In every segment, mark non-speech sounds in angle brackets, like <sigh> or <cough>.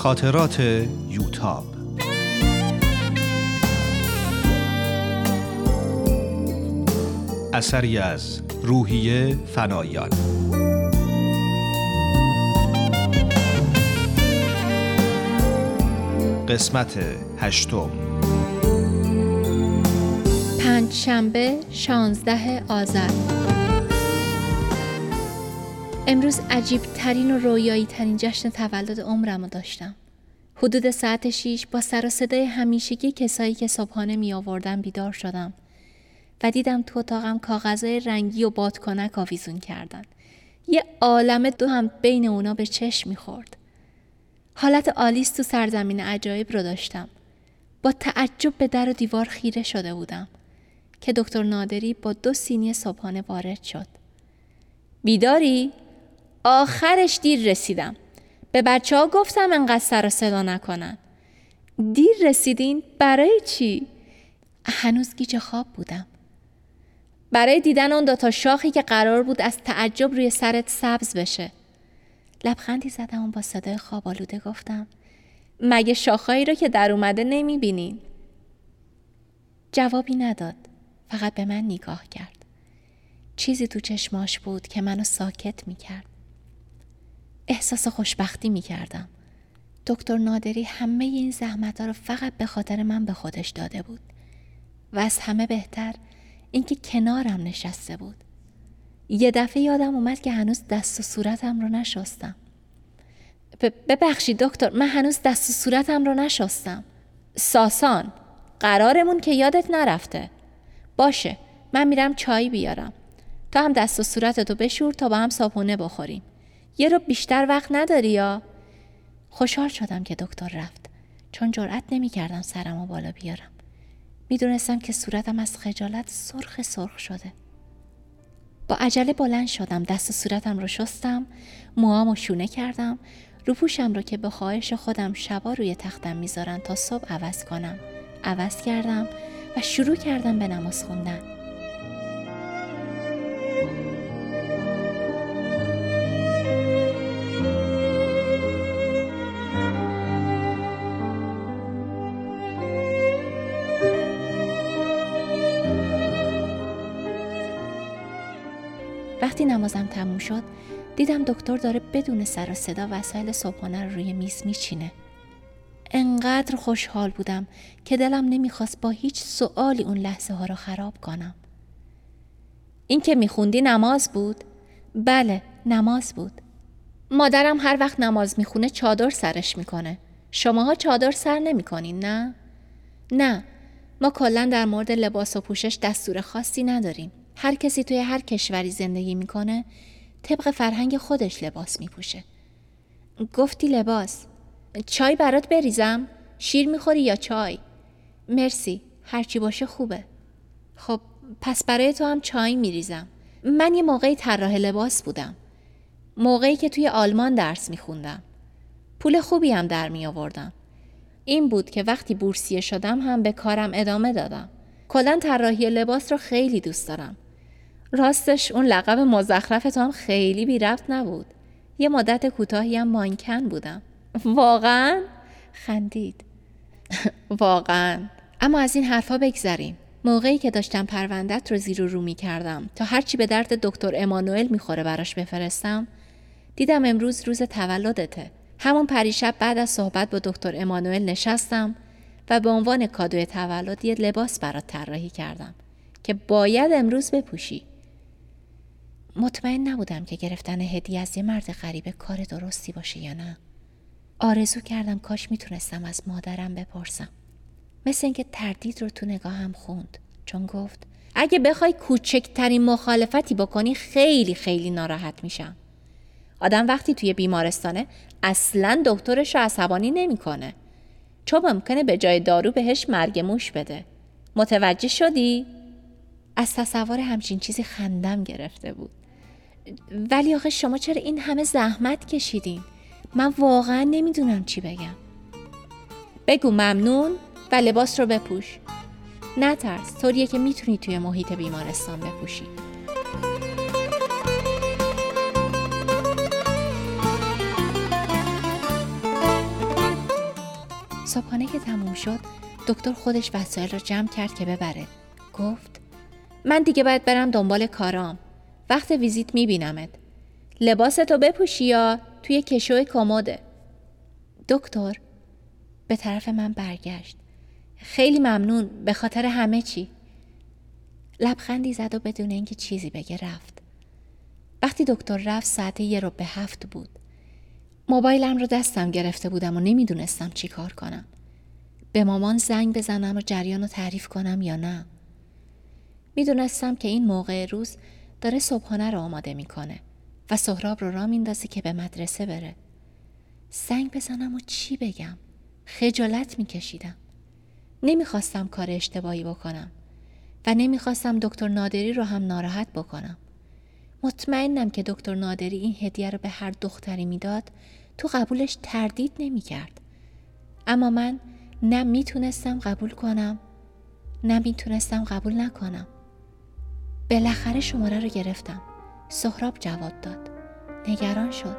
خاطرات یوتاب. اثری از روحیه فنایان. قسمت هشتم. پنج شنبه شانزده آذر. امروز عجیب ترین و رویایی ترین جشن تولد عمرم رو داشتم. حدود ساعت شیش با سر و صدای همیشگی کسایی که صبحانه می آوردن بیدار شدم و دیدم تو اتاقم کاغذهای رنگی و بادکنک آویزون کردن. یه عالم دو هم بین اونا به چشم می‌خورد. حالت آلیس تو سرزمین عجایب رو داشتم. با تعجب به در و دیوار خیره شده بودم که دکتر نادری با دو سینی صبحانه وارد شد. بیداری؟ آخرش دیر رسیدم. به بچه ها گفتم انقدر سر و صدا نکنن. دیر رسیدین؟ برای چی؟ هنوز گیج خواب بودم. برای دیدن اون دوتا شاخی که قرار بود از تعجب روی سرت سبز بشه. لبخندی زدم و با صدای خواب آلوده گفتم مگه شاخهایی رو که در اومده نمی بینین؟ جوابی نداد. فقط به من نگاه کرد. چیزی تو چشماش بود که منو ساکت می کرد. احساس خوشبختی می کردم. دکتر نادری همه این زحمت ها رو فقط به خاطر من به خودش داده بود. و از همه بهتر اینکه کنارم نشسته بود. یه دفعه یادم اومد که هنوز دست و صورتم رو نشستم. ببخشید دکتر من هنوز دست و صورتم رو نشستم. ساسان قرارمون که یادت نرفته. باشه من میرم چای بیارم. تا هم دست و صورتتو بشور تا با هم صابونه بخوریم. یه رو بیشتر وقت نداری یا؟ خوشحال شدم که دکتر رفت چون جرأت نمی‌کردم سرمو بالا بیارم. می‌دونستم که صورتم از خجالت سرخ سرخ شده. با عجله بلند شدم دست و صورتم رو شستم موامو شونه کردم رو پوشم رو که به خواهش خودم شبا روی تختم می‌ذارن تا صبح عوض کنم عوض کردم و شروع کردم به نماز خوندن تموم شد دیدم دکتر داره بدون سر و صدا وسایل صبحانه رو روی میز میچینه. انقدر خوشحال بودم که دلم نمی‌خواست با هیچ سوالی اون لحظه ها رو خراب کنم. این که میخوندی نماز بود؟ بله نماز بود. مادرم هر وقت نماز می‌خونه چادر سرش می‌کنه. شماها چادر سر نمی‌کنین نه؟ نه. ما کلا در مورد لباس و پوشش دستور خاصی نداریم. هر کسی توی هر کشوری زندگی می‌کنه طبق فرهنگ خودش لباس میپوشه. گفتی لباس. چای برات بریزم؟ شیر می‌خوری یا چای؟ مرسی. هرچی باشه خوبه. خب پس برای تو هم چای میریزم. من یه موقعی طراح لباس بودم. موقعی که توی آلمان درس میخوندم. پول خوبی هم در می آوردم. این بود که وقتی بورسیه شدم هم به کارم ادامه دادم. کلا طراحی لباس رو خیلی دوست دارم. راستش اون لقب مزخرف هم خیلی بی رفت نبود. یه مدت کوتاهی هم مانکن بودم. واقعا؟ خندید. <laughs> واقعا. اما از این حرفا بگذریم. موقعی که داشتم پروندت رو زیر و رو می کردم تا هرچی به درد دکتر امانوئل می‌خوره براش بفرستم دیدم امروز روز تولدته. همون پریشب بعد از صحبت با دکتر امانوئل نشستم و به عنوان کادوی تولد یه لباس برات طراحی کردم که باید امروز بپوشی. مطمئن نبودم که گرفتن هدیه از یه مرد غریبه کار درستی باشه یا نه. آرزو کردم کاش می‌تونستم از مادرم بپرسم. مثل اینکه تردید رو تو نگاهم خوند چون گفت اگه بخوای کوچکترین مخالفتی بکنی خیلی خیلی ناراحت میشم. آدم وقتی توی بیمارستانه اصلا دکترش رو عصبانی نمی‌کنه. چون ممکنه به جای دارو بهش مرگ موش بده. متوجه شدی؟ از تصور همچین چیزی خندم گرفته بود. ولی آخه شما چرا این همه زحمت کشیدین؟ من واقعا نمی‌دونم چی بگم. بگو ممنون و لباس رو بپوش. نترس طوریه که می‌تونی توی محیط بیمارستان بپوشی. صبحانه که تموم شد دکتر خودش وسایل رو جمع کرد که ببره گفت من دیگه باید برم دنبال کارام وقت ویزیت میبینمت. لباستو بپوشی یا توی کشوی کموده دکتر به طرف من برگشت. خیلی ممنون به خاطر همه چی. لبخندی زد و بدون اینکه چیزی بگه رفت. وقتی دکتر رفت ساعت یه رو به هفت بود. موبایلم رو دستم گرفته بودم و نمی‌دونستم چی کار کنم. به مامان زنگ بزنم و جریان رو تعریف کنم یا نه. می‌دونستم که این موقع روز داره صبحانه رو آماده می‌کنه و سهراب رو را میندازه که به مدرسه بره. زنگ بزنم و چی بگم؟ خجالت میکشیدم. نمی‌خواستم کار اشتباهی بکنم و نمی‌خواستم دکتر نادری رو هم ناراحت بکنم. مطمئنم که دکتر نادری این هدیه رو به هر دختری می‌داد تو قبولش تردید نمی‌کرد. اما من نه می‌تونستم قبول کنم نه می‌تونستم قبول نکنم. بالاخره شماره رو گرفتم. سهراب جواب داد. نگران شد.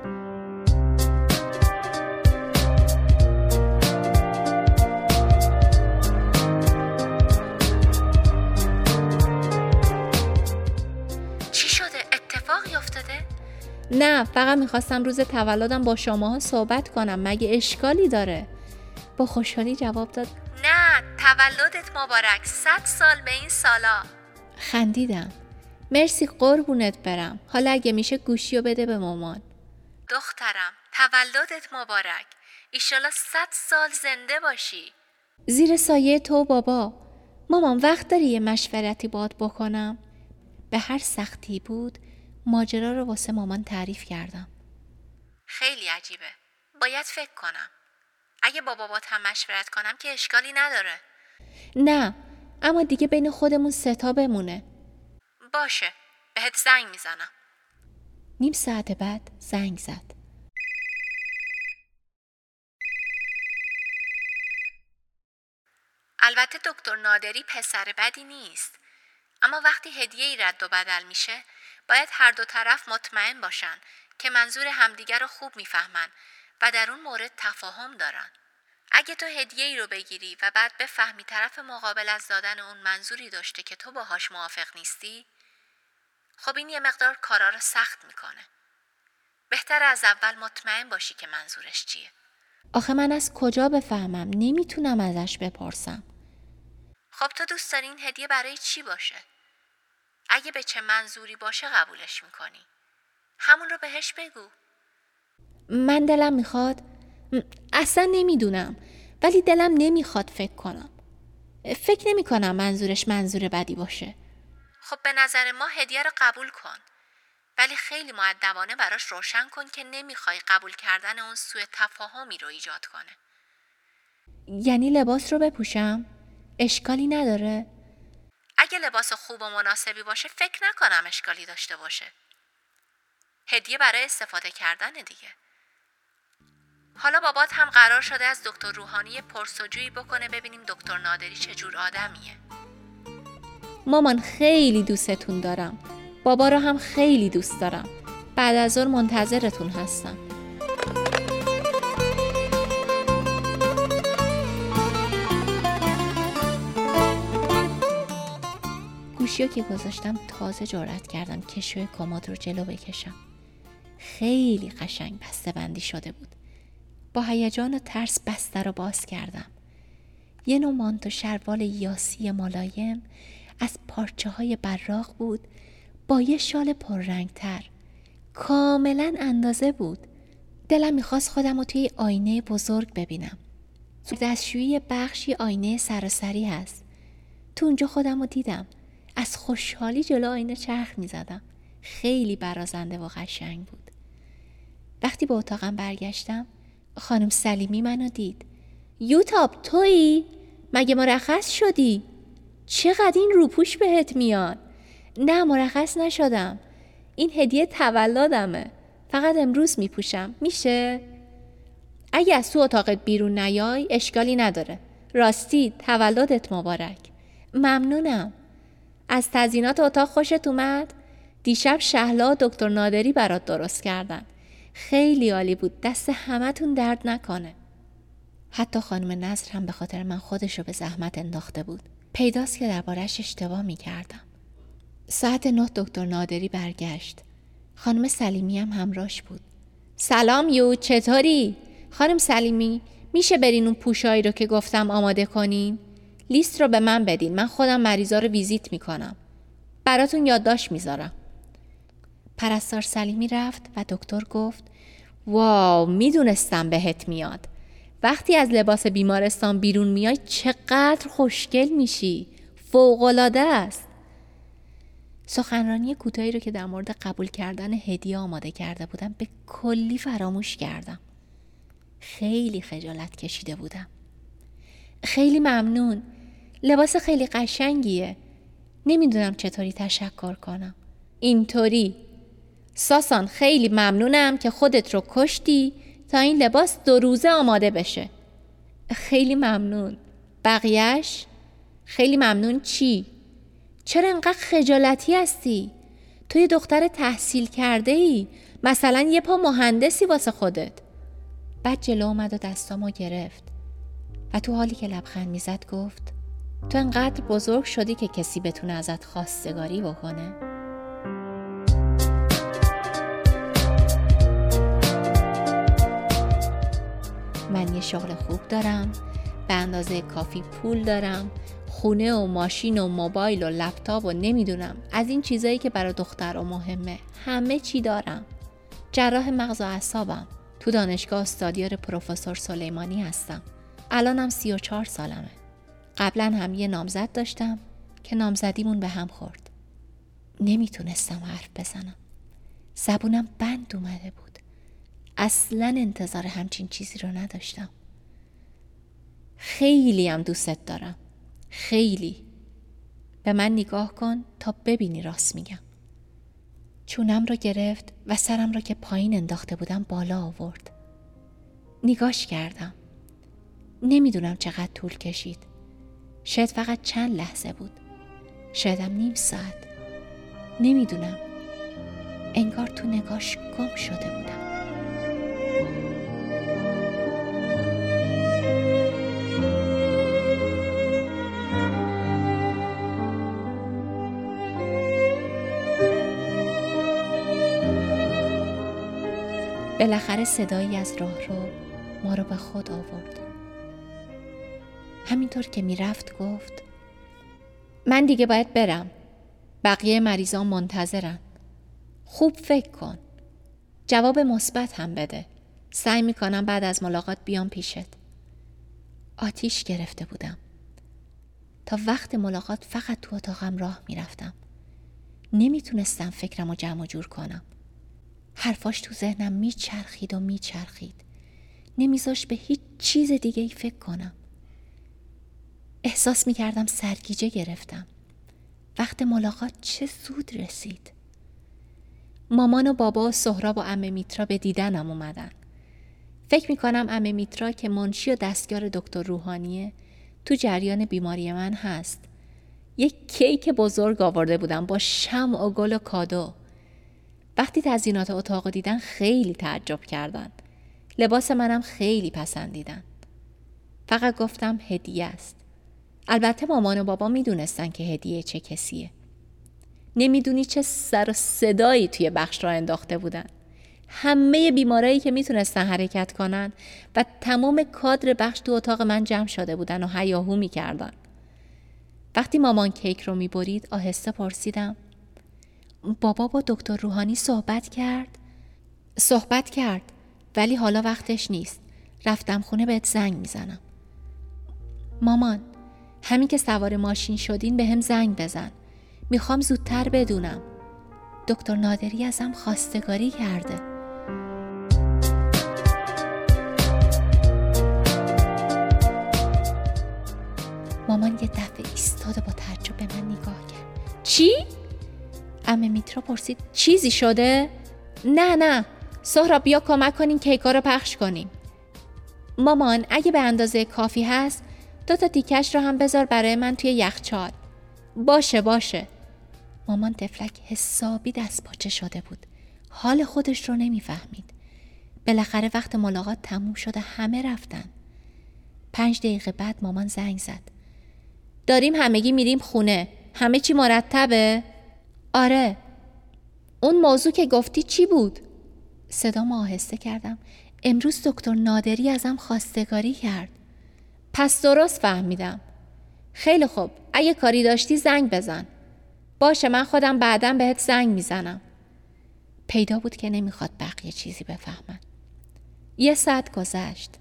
نه فقط می‌خواستم روز تولدم با شماها صحبت کنم. مگه اشکالی داره؟ با خوشحالی جواب داد. نه تولدت مبارک. صد سال به این سالا. خندیدم. مرسی قربونت برم. حالا اگه میشه گوشی و بده به مامان. دخترم تولدت مبارک. ایشالا صد سال زنده باشی. زیر سایه تو بابا. مامان وقت داری یه مشورتی باد بکنم؟ به هر سختی بود ماجرا رو واسه مامان تعریف کردم. خیلی عجیبه. باید فکر کنم. اگه با بابات هم مشورت کنم که اشکالی نداره. نه اما دیگه بین خودمون ستا بمونه. باشه. بهت زنگ می‌زنم. نیم ساعت بعد زنگ زد. البته دکتر نادری پسر بدی نیست. اما وقتی هدیه ای رد و بدل میشه باید هر دو طرف مطمئن باشن که منظور همدیگر رو خوب می‌فهمن و در اون مورد تفاهم دارن. اگه تو هدیه ای رو بگیری و بعد بفهمی طرف مقابل از دادن اون منظوری داشته که تو باهاش موافق نیستی خب این یه مقدار کارا رو سخت می‌کنه. بهتر از اول مطمئن باشی که منظورش چیه. آخه من از کجا بفهمم؟ نمی‌تونم ازش بپرسم. خب تو دوست داری این هدیه برای چی باشه؟ اگه به چه منظوری باشه قبولش می‌کنی همون رو بهش بگو من دلم می‌خواد اصلا نمی‌دونم ولی دلم نمی‌خواد فکر کنم فکر نمی کنم منظورش منظور بدی باشه خب به نظر ما هدیه رو قبول کن ولی خیلی معدبانه براش روشن کن که نمی‌خوای قبول کردن اون سوء تفاهمی رو ایجاد کنه یعنی لباس رو بپوشم؟ اشکالی نداره؟ اگه لباس خوب و مناسبی باشه فکر نکنم اشکالی داشته باشه. هدیه برای استفاده کردن دیگه. حالا بابات هم قرار شده از دکتر روحانی پرسجویی بکنه ببینیم دکتر نادری چجور آدمیه. مامان خیلی دوستتون دارم. بابا رو هم خیلی دوست دارم. بعد از اون منتظرتون هستم. گوشی که گذاشتم تازه جرأت کردم کشوی کماد رو جلو بکشم خیلی قشنگ بسته بندی شده بود با هیجان و ترس بسته رو باز کردم یه نوع مانتو شروال یاسی ملایم از پارچه های براق بود با یه شال پررنگتر کاملا اندازه بود دلم می‌خواست خودم رو توی آینه بزرگ ببینم دستشویی بخشی آینه سراسری هست تو اونجا خودم رو دیدم از خوشحالی جلو آینه چرخ می زدم. خیلی برازنده و قشنگ بود. وقتی به اتاقم برگشتم خانم سلیمی منو دید. یوتاب تویی؟ مگه مرخص شدی؟ چقدر این روپوش بهت میاد؟ نه مرخص نشدم. این هدیه تولدمه. فقط امروز میپوشم. میشه؟ اگه از تو اتاقت بیرون نیای اشکالی نداره. راستی تولدت مبارک. ممنونم. از تزینات اتاق خوشت اومد؟ دیشب شهلا دکتر نادری برات درست کردن. خیلی عالی بود. دست همتون درد نکنه. حتی خانم نصر هم به خاطر من خودش رو به زحمت انداخته بود پیداست که دربارهش اشتباه می کردم. ساعت نه دکتر نادری برگشت. خانم سلیمی هم همراش بود. سلام یو چطوری؟ خانم سلیمی میشه برین اون پوشایی رو که گفتم آماده کنین؟ لیست رو به من بدین من خودم مریضا رو ویزیت می‌کنم. براتون یادداشت می‌ذارم. پرستار سلیمی رفت و دکتر گفت واو می‌دونستم بهت میاد. وقتی از لباس بیمارستان بیرون میای چقدر خوشگل میشی. فوقالعاده است. سخنرانی کوتاهی رو که در مورد قبول کردن هدیه آماده کرده بودم به کلی فراموش کردم. خیلی خجالت کشیده بودم. خیلی ممنون. لباس خیلی قشنگیه. نمی‌دونم چطوری تشکر کنم. اینطوری. ساسان خیلی ممنونم که خودت رو کشتی. تا این لباس دو روزه آماده بشه خیلی ممنون بقیهش خیلی ممنون چی؟ چرا انقدر خجالتی هستی؟ تو یه دختر تحصیل کرده ای مثلا یه پا مهندسی واسه خودت بعد جلو اومد و دستامو گرفت و تو حالی که لبخند می‌زد گفت تو انقدر بزرگ شدی که کسی بتونه ازت خواستگاری بکنه؟ من یه شغل خوب دارم به اندازه کافی پول دارم خونه و ماشین و موبایل و لپتاپ و نمی‌دونم. از این چیزایی که برای دختر و مهمه. همه چی دارم. جراح مغز و اعصابم. تو دانشگاه استادیار پروفسور سلیمانی هستم. الانم سی و چار سالمه. قبلا هم یه نامزد داشتم که نامزدیمون به هم خورد. نمی‌تونستم حرف بزنم. زبونم بند اومده بود. اصلا انتظار همچین چیزی رو نداشتم. خیلی هم دوستت دارم. خیلی. به من نگاه کن تا ببینی راست میگم. چونم رو گرفت و سرم را که پایین انداخته بودم بالا آورد. نگاش کردم. نمی‌دونم چقدر طول کشید. شاید فقط چند لحظه بود. شایدم نیم ساعت. نمی‌دونم. انگار تو نگاش گم شده بودم. بالاخره صدایی از راه رو ما رو به خود آورد. همینطور که می‌رفت گفت من دیگه باید برم. بقیه مریضان منتظرن. خوب فکر کن. جواب مثبت هم بده. سعی می‌کنم بعد از ملاقات بیام پیشت. آتیش گرفته بودم. تا وقت ملاقات فقط تو اتاقم راه می‌رفتم. نمی‌تونستم فکرم و جمع جور کنم. حرفاش تو ذهنم میچرخید و میچرخید. نمیذاش به هیچ چیز دیگه ای فکر کنم. احساس می‌کردم سرگیجه گرفتم. وقت ملاقات چه سود رسید. مامان و بابا و سهراب و امه میترا به دیدنم اومدن. فکر می‌کنم امه میترا که منشی و دستیار دکتر روحانیه تو جریان بیماری من هست. یک کیک بزرگ آورده بودم با شم و گل و کادو. وقتی تزینات اتاق دیدن خیلی تعجب کردن. لباس منم خیلی پسندیدن. فقط گفتم هدیه است. البته مامان و بابا می‌دونستن که هدیه چه کسیه. نمی‌دونی چه سر و صدایی توی بخش را انداخته بودن. همه بیمارایی که می‌تونستن حرکت کنن و تمام کادر بخش تو اتاق من جمع شده بودن و هیاهو می‌کردن. وقتی مامان کیک رو می‌برید آهسته پرسیدم بابا با دکتر روحانی صحبت کرد؟ صحبت کرد ولی حالا وقتش نیست. رفتم خونه بهت زنگ می‌زنم. مامان همین که سوار ماشین شدین به هم زنگ بزن. می‌خوام زودتر بدونم. دکتر نادری ازم خواستگاری کرده. مامان یه دفعه ایستاده با تعجب به من نگاه کرد. چی؟ امه میترا پرسید چیزی شده؟ نه نه. سهرا بیا کمک کنین کیکا رو پخش کنیم. مامان اگه به اندازه کافی هست دو تا تیکش رو هم بذار برای من توی یخچال باشه باشه. مامان تفلک حسابی دست پاچه شده بود. حال خودش رو نمی‌فهمید. بالاخره وقت ملاقات تموم شده همه رفتن. پنج دقیقه بعد مامان زنگ زد. داریم همگی میریم خونه. همه چی مرتبه؟ آره. اون موضوع که گفتی چی بود؟ صدا آهسته کردم. امروز دکتر نادری ازم خواستگاری کرد. پس درست فهمیدم. خیلی خوب. اگه کاری داشتی زنگ بزن. باشه من خودم بعدا بهت زنگ می‌زنم. پیدا بود که نمی‌خواد بقیه چیزی بفهمن. یه ساعت گذشت.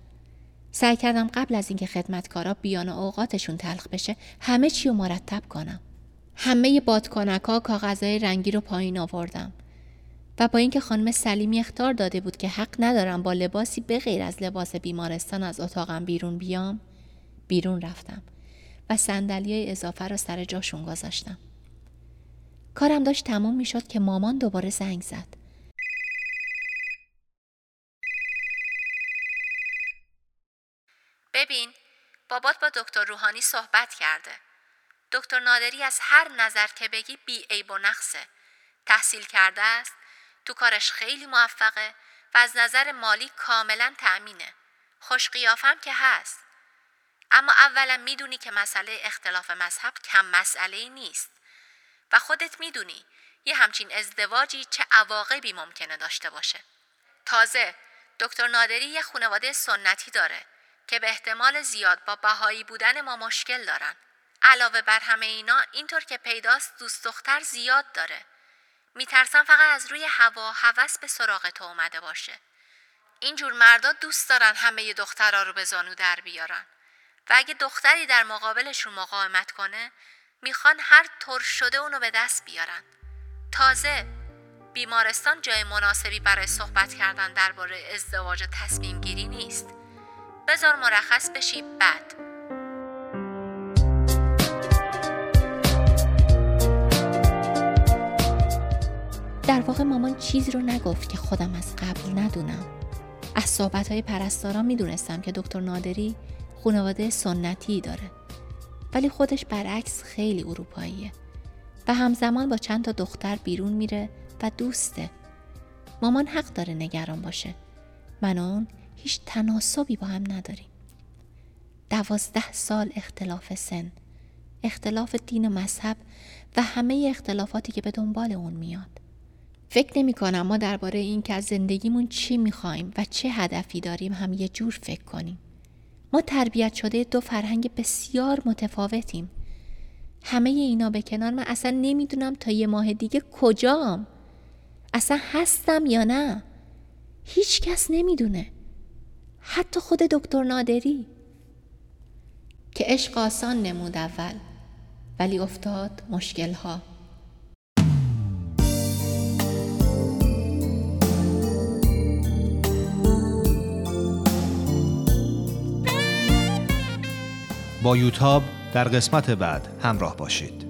سعی کردم قبل از اینکه خدمتکارا بیان و اوقاتشون تلخ بشه همه چی رو مرتب کنم. همه بادکنک ها کاغذهای رنگی رو پایین آوردم. و با اینکه خانم سلیمی اختار داده بود که حق ندارم با لباسی به غیر از لباس بیمارستان از اتاقم بیرون بیام بیرون رفتم و صندلی اضافه را سر جاشون گذاشتم. کارم داشت تموم می شد که مامان دوباره زنگ زد. بابات با دکتر روحانی صحبت کرده. دکتر نادری از هر نظر که بگی بی عیب و نقصه. تحصیل کرده است تو کارش خیلی موفقه و از نظر مالی کاملا تأمینه. خوش قیافم که هست. اما اولا می‌دونی که مسئله اختلاف مذهب کم مسئله ای نیست. و خودت می‌دونی یه همچین ازدواجی چه عواقبی ممکنه داشته باشه. تازه دکتر نادری یه خانواده سنتی داره. که به احتمال زیاد با بهایی بودن ما مشکل دارن. علاوه بر همه اینا اینطور که پیداست دوست دختر زیاد داره. میترسم فقط از روی هوا هوس به سراغ تو اومده باشه. اینجور مردا دوست دارن همه دخترها رو به زانو در بیارن. و اگه دختری در مقابلشون مقاومت کنه می‌خوان هر طور شده اونو به دست بیارن. تازه بیمارستان جای مناسبی برای صحبت کردن درباره ازدواج و تصمیم گیری نیست. بذار مرخص بشی بعد. در واقع مامان چیزی رو نگفت که خودم از قبل ندونم. از صحبت های پرستارا می‌دونستم که دکتر نادری خانواده سنتی داره. ولی خودش برعکس خیلی اروپاییه. و همزمان با چند تا دختر بیرون میره و دوسته. مامان حق داره نگران باشه. من اون هیچ تناسبی با هم نداریم. دوازده سال اختلاف سن اختلاف دین و مذهب و همه اختلافاتی که به دنبال اون میاد. فکر نمی کنم ما درباره این که از زندگیمون چی می‌خوایم و چه هدفی داریم هم یه جور فکر کنیم. ما تربیت شده دو فرهنگ بسیار متفاوتیم. همه اینا به کنار من اصلا نمی‌دونم تا یه ماه دیگه کجام. اصلا هستم یا نه؟ هیچ کس نمی‌دونه. حتی خود دکتر نادری. که عشق آسان نمود اول ولی افتاد مشکل ها با یوتاب در قسمت بعد همراه باشید.